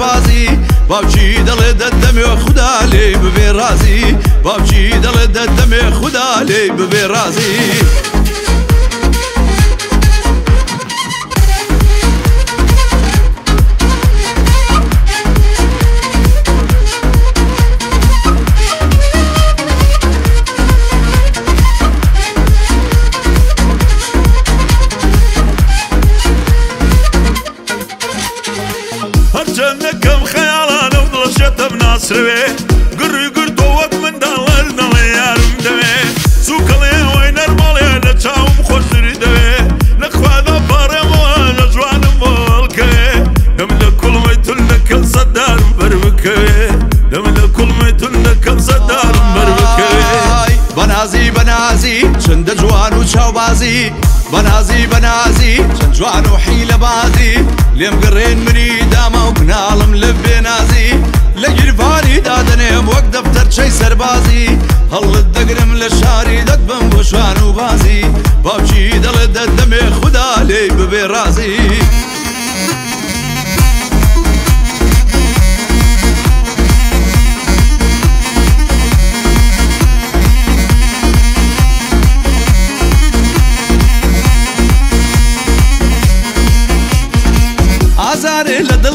بازی باوچی دڵێ دەدەمێ خدا لێ ببێ رازی باوچی دڵێ دەدەمێ خدا لێ ببێ رازی. هەرچەندەکەم خەیاڵانە و دڵشێتم ناسروێ گڕی گرد و وەک منداڵەر دەڵێ یارم دەوێ سوکەڵێ وی نەرماڵێ لە چاوم خۆشتری دەوێ لە خوادا پارێمەوە لە جوانم مڵکەوێ دەم لە کوڵمەی تون دەکەم سەدارم بەرمکەوێ دەم لە کوڵمەی تون دەکەم سەدارم بەرمکەوێ بەنازی بەنازی چنددە جوان و چاوبازی بەنازی بەنازی چەند جوان و حی لە بازی لێم گەڕێن منی داما و کناڵم لە بێنازی لە گیرباری دادنێم وەک دەفتەر چەی سەربازی هەڵت دەگرم لە شاری دەت بم بۆ شوان و بازی باوچی دەڵێت دە دەمێ خوددا لێی ببێ ڕازی.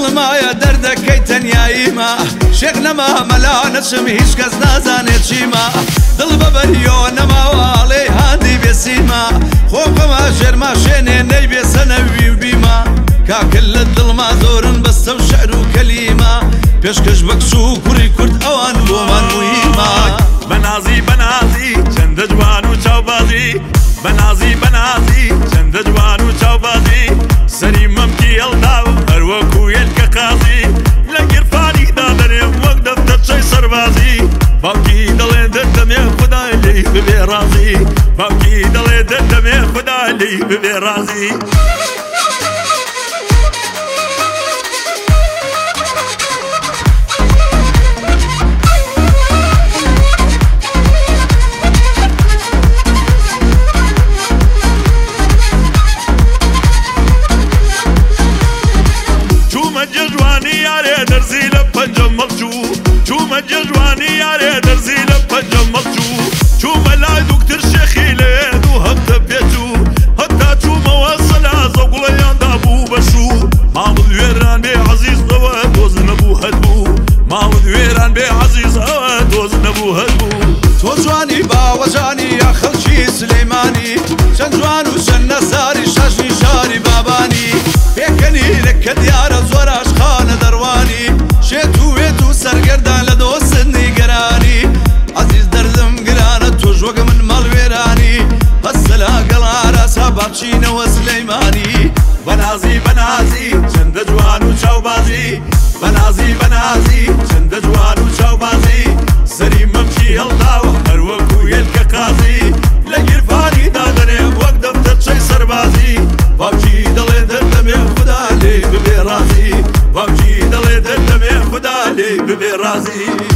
دڵمایە دەردەکەی تەنیاییمە شێخ نەما مەلا نەچم هیچ کەس نازانێت چیمە دڵ بەبەریۆ نەماواڵێ هاندی بێسیمە خۆمقەما ژێرما شوێنێ نەی بێسەنەوی و بیمە کاکل لە دڵما زۆرن بەستەم شەر و کەلیمە پێشکەش بەکس و کوڕی کورد ئەوان بۆمان ویمە بەنازی بەنازی چەندە جوان و چاوبازی بەنازی بەنازی چەندە جوان و چاوبازی سەری مەمکی هەڵداوە همکی دڵێ دەدەمێ خدا لی ببێ ڕازی. جوانی یارێ دەرزی لە شو مەڵچوو چوومە جەژوانی یارێ خۆجانی یا خەڵکی سلەیمانی چەند جوان و چەند نەزاری شەژنی شاری بابانی پێکەنی لەکە دیارە زۆر عشخانە دەروانی شێت و وێت و سەرگەردان لە دۆستنی گەرانی عزیز دەردم گرانە تۆش وەگە من مەڵوێرانی هەسەلا گەڵاراسا باچینەوە سلەیمانی بەنازی بەنازی چەندە جوان و چاوبازی بەنازی بەنازی چەندە جوان و چاوبازی سەری من علي براسي